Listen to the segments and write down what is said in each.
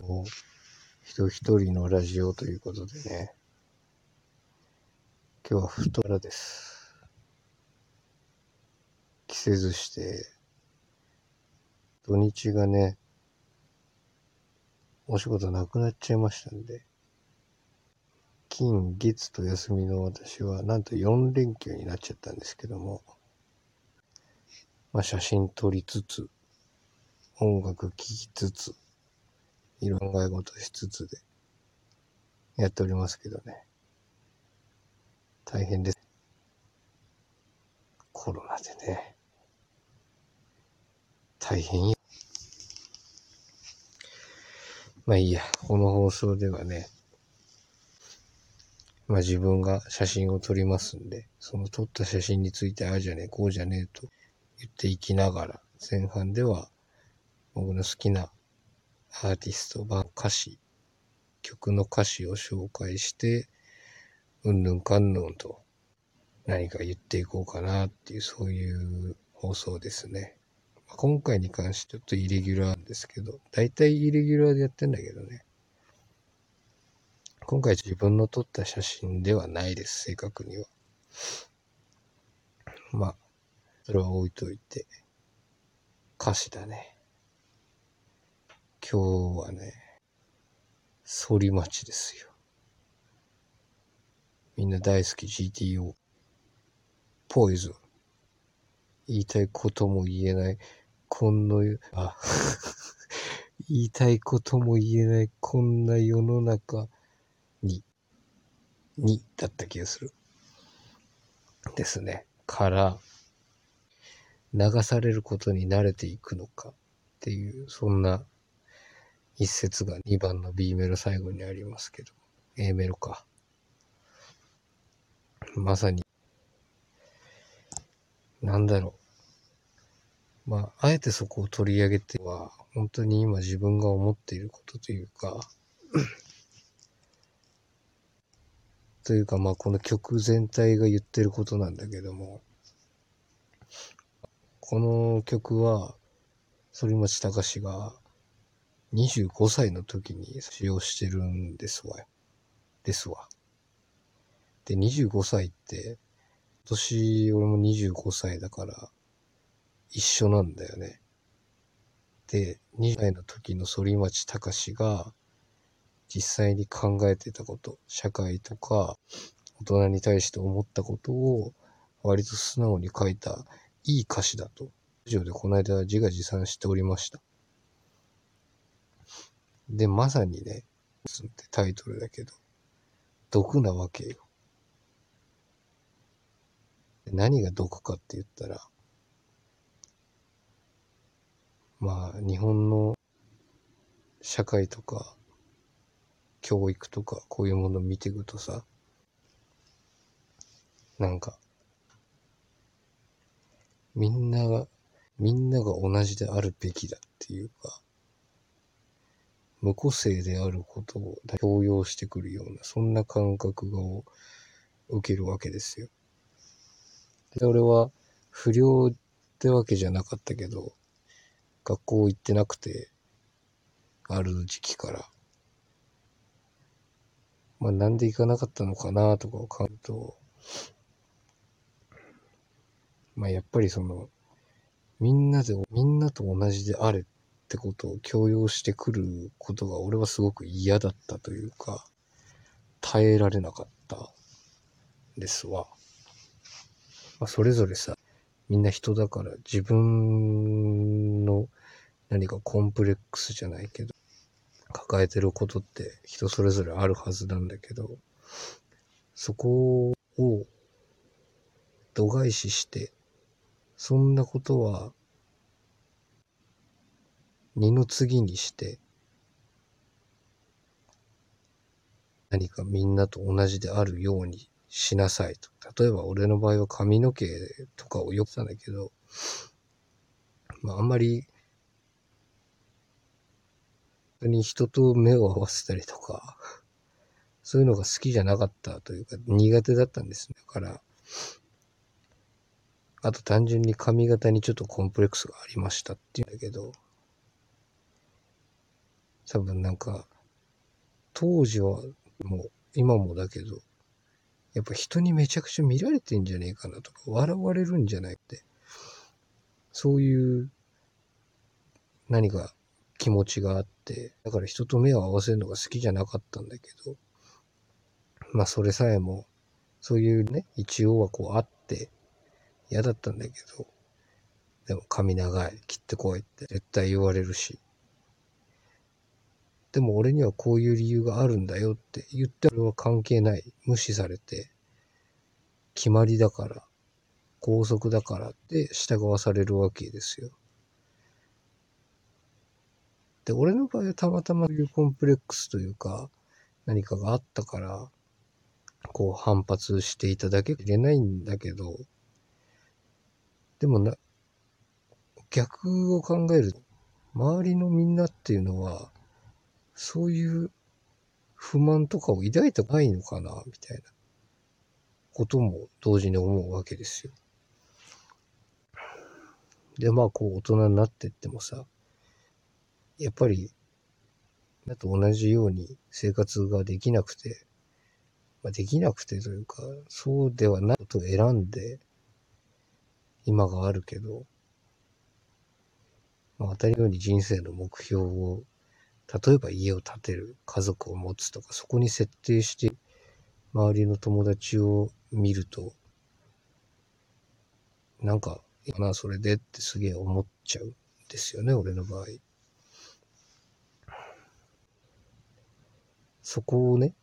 人一人のラジオということでね、今日は太らです。着せずして、土日がね、お仕事なくなっちゃいましたんで、金、月と休みの私は、なんと4連休になっちゃったんですけども、まあ写真撮りつつ、音楽聴きつつ、いろんな考え事しつつでやっておりますけどね。大変です。コロナでね。大変や。まあいいや、この放送ではね、まあ自分が写真を撮りますんで、その撮った写真についてああじゃねえ、こうじゃねえと言っていきながら、前半では僕の好きなアーティスト、版歌詞、曲の歌詞を紹介して、うんぬんかんぬんと何か言っていこうかなっていう、そういう放送ですね。今回に関してちょっとイレギュラーですけど、大体イレギュラーでやってんだけどね。今回自分の撮った写真ではないです、正確には。まあ、それは置いといて。歌詞だね。今日はね、反町ですよ。みんな大好き GTO。ポイズン。言いたいことも言えない、こんな、あ、言いたいことも言えない、こんな世の中に、に、だった気がする。ですね。から、流されることに慣れていくのかっていう、そんな一節が2番の B メロ最後にありますけど、A メロか。まさに、なんだろう。まあ、あえてそこを取り上げては、本当に今自分が思っていることというかというか、まあ、この曲全体が言ってることなんだけども、この曲は、反町隆史が25歳の時に使用してるんですわ。ですわ。で、25歳って、今年俺も25歳だから、一緒なんだよね。で、2歳の時の反町隆史が、実際に考えてたこと、社会とか、大人に対して思ったことを、割と素直に書いた、いい歌詞だと、ラジオでこの間自画自賛しておりました。で、まさにね、ってタイトルだけど、毒なわけよ。何が毒かって言ったら、まあ、日本の社会とか、教育とか、こういうものを見ていくとさ、なんか、みんなが、みんなが同じであるべきだっていうか、無個性であることを強要してくるような、そんな感覚を受けるわけですよ。で、俺は不良ってわけじゃなかったけど、学校行ってなくて、ある時期から。まあなんで行かなかったのかなとかを考えると、まあやっぱりその、みんなで、みんなと同じであれっってことを強要してくることが俺はすごく嫌だったというか、耐えられなかったですわ。まあ、それぞれさ、みんな人だから自分の何かコンプレックスじゃないけど、抱えてることって人それぞれあるはずなんだけど、そこを度外視して、そんなことは二の次にして、何かみんなと同じであるようにしなさいと。例えば俺の場合は髪の毛とかをよくたんだけど、まああんまり、に人と目を合わせたりとか、そういうのが好きじゃなかったというか苦手だったんですね。だから、あと単純に髪型にちょっとコンプレックスがありましたっていうんだけど、多分なんか、当時はもう、今もだけど、やっぱ人にめちゃくちゃ見られてんじゃねえかなとか、笑われるんじゃないって、そういう何か気持ちがあって、だから人と目を合わせるのが好きじゃなかったんだけど、まあそれさえも、そういうね、一応はこうあって嫌だったんだけど、でも髪長い、切ってこいって絶対言われるし、でも俺にはこういう理由があるんだよって言って俺は関係ない。無視されて、決まりだから、拘束だからって従わされるわけですよ。で、俺の場合はたまたまいうコンプレックスというか、何かがあったから、こう反発していただけれないんだけど、でもな、逆を考えると、周りのみんなっていうのは、そういう不満とかを抱いてないのかな、みたいなことも同時に思うわけですよ。で、まあ、こう、大人になってってもさ、やっぱり、だと同じように生活ができなくて、まあ、できなくてというか、そうではないことを選んで、今があるけど、まあ、当たり前に人生の目標を例えば家を建てる、家族を持つとか、そこに設定して、周りの友達を見ると、なんか、いいかな、それでってすげえ思っちゃうんですよね、俺の場合。そこをね、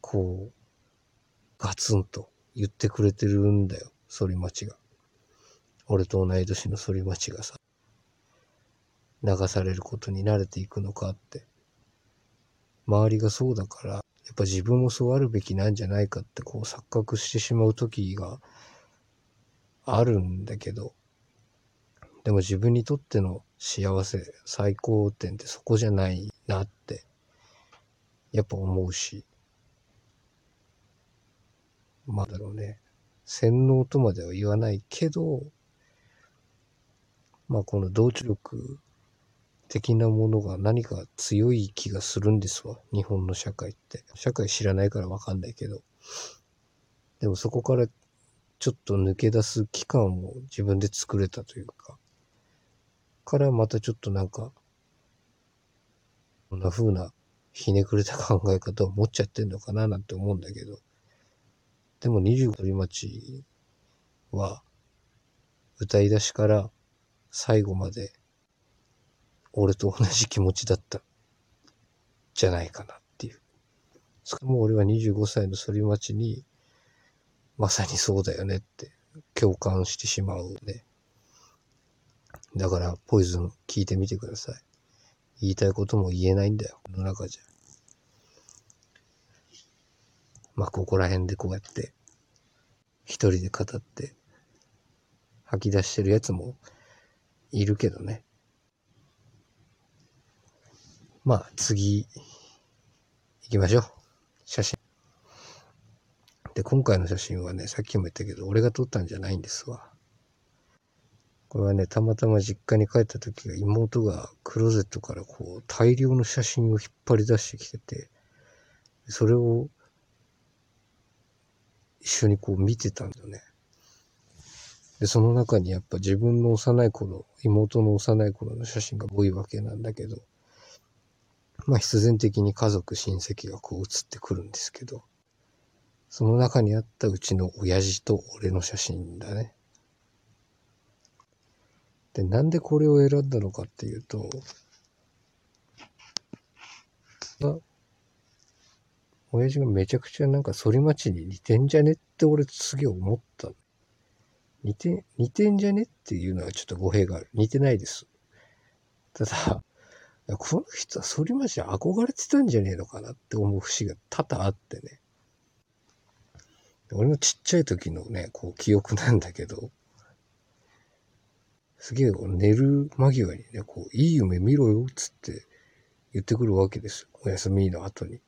こう、ガツンと言ってくれてるんだよ、反町が。俺と同い年の反町がさ。流されることに慣れていくのかって。周りがそうだから、やっぱ自分もそうあるべきなんじゃないかってこう錯覚してしまう時があるんだけど、でも自分にとっての幸せ、最高点ってそこじゃないなって、やっぱ思うし、まあだろうね、洗脳とまでは言わないけど、まあこの同調力的なものが何か強い気がするんですわ。日本の社会って。社会知らないからわかんないけど。でもそこからちょっと抜け出す期間を自分で作れたというか。からまたちょっとなんか、こんな風なひねくれた考え方を持っちゃってんのかななんて思うんだけど。でも25鳥町は歌い出しから最後まで俺と同じ気持ちだったじゃないかなっていう。しかも俺は25歳の反町に、まさにそうだよねって共感してしまうね。だから、ポイズン聞いてみてください。言いたいことも言えないんだよ、この中じゃ。まあ、ここら辺でこうやって、一人で語って、吐き出してるやつもいるけどね。まあ、次、行きましょう。写真。で、今回の写真はね、さっきも言ったけど、俺が撮ったんじゃないんですわ。これはね、たまたま実家に帰った時が妹がクローゼットからこう大量の写真を引っ張り出してきてて、それを一緒にこう見てたんだよね。で、その中にやっぱ自分の幼い頃、妹の幼い頃の写真が多いわけなんだけど、まあ必然的に家族、親戚がこう写ってくるんですけど、その中にあったうちの親父と俺の写真だね。で、なんでこれを選んだのかっていうと、まあ、親父がめちゃくちゃなんか反町に似てんじゃねって俺すげえ思った。似て、似てんじゃねっていうのはちょっと語弊がある。似てないです。ただ、この人は反町憧れてたんじゃねえのかなって思う節が多々あってね。俺のちっちゃい時のね、こう記憶なんだけど、すげえ寝る間際にね、こう、いい夢見ろよ、つって言ってくるわけですよ。お休みの後に。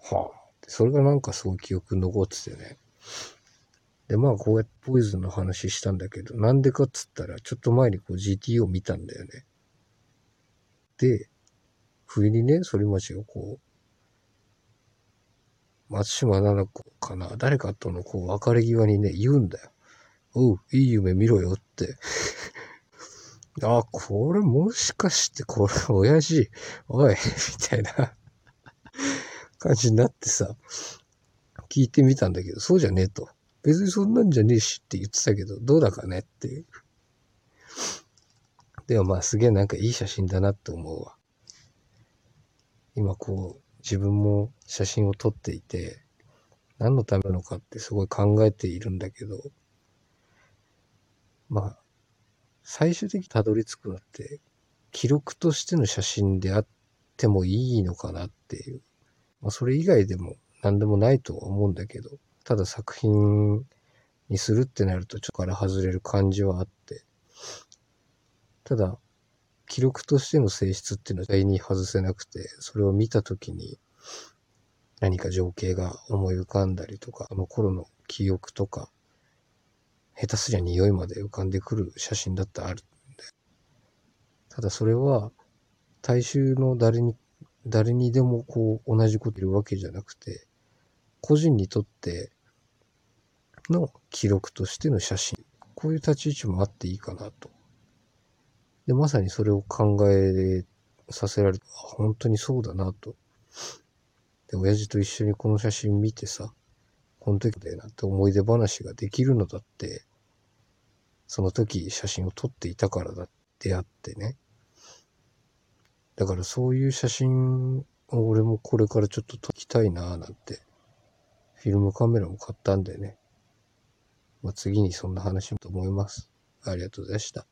はあ。それがなんかすごい記憶に残っててね。で、まあこうやってポイズンの話したんだけど、なんでかっつったら、ちょっと前にこう GTO 見たんだよね。で、冬にね、反町がこう、松島奈々子かな誰かとのこう別れ際にね、言うんだよ。おう、いい夢見ろよって。あ、これもしかしてこれ親父、おい、みたいな感じになってさ、聞いてみたんだけど、そうじゃねえと。別にそんなんじゃねえしって言ってたけど、どうだかねっていう。でもまあすげえなんかいい写真だなって思うわ。今こう、自分も写真を撮っていて、何のためのかってすごい考えているんだけど、まあ、最終的にたどり着くのって、記録としての写真であってもいいのかなっていう。まあ、それ以外でも何でもないとは思うんだけど、ただ作品にするってなるとちょっとから外れる感じはあって、ただ、記録としての性質っていうのは絶対に外せなくて、それを見たときに何か情景が思い浮かんだりとか、あの頃の記憶とか、下手すりゃ匂いまで浮かんでくる写真だってあるんで。ただそれは、大衆の誰に、誰にでもこう同じこと言うわけじゃなくて、個人にとっての記録としての写真、こういう立ち位置もあっていいかなと。で、まさにそれを考えさせられて、本当にそうだなと。で、親父と一緒にこの写真見てさ、この時だよなって思い出話ができるのだって、その時写真を撮っていたからだってあってね。だからそういう写真を俺もこれからちょっと撮りたいなぁなんて、フィルムカメラも買ったんでね。まあ、次にそんな話もと思います。ありがとうございました。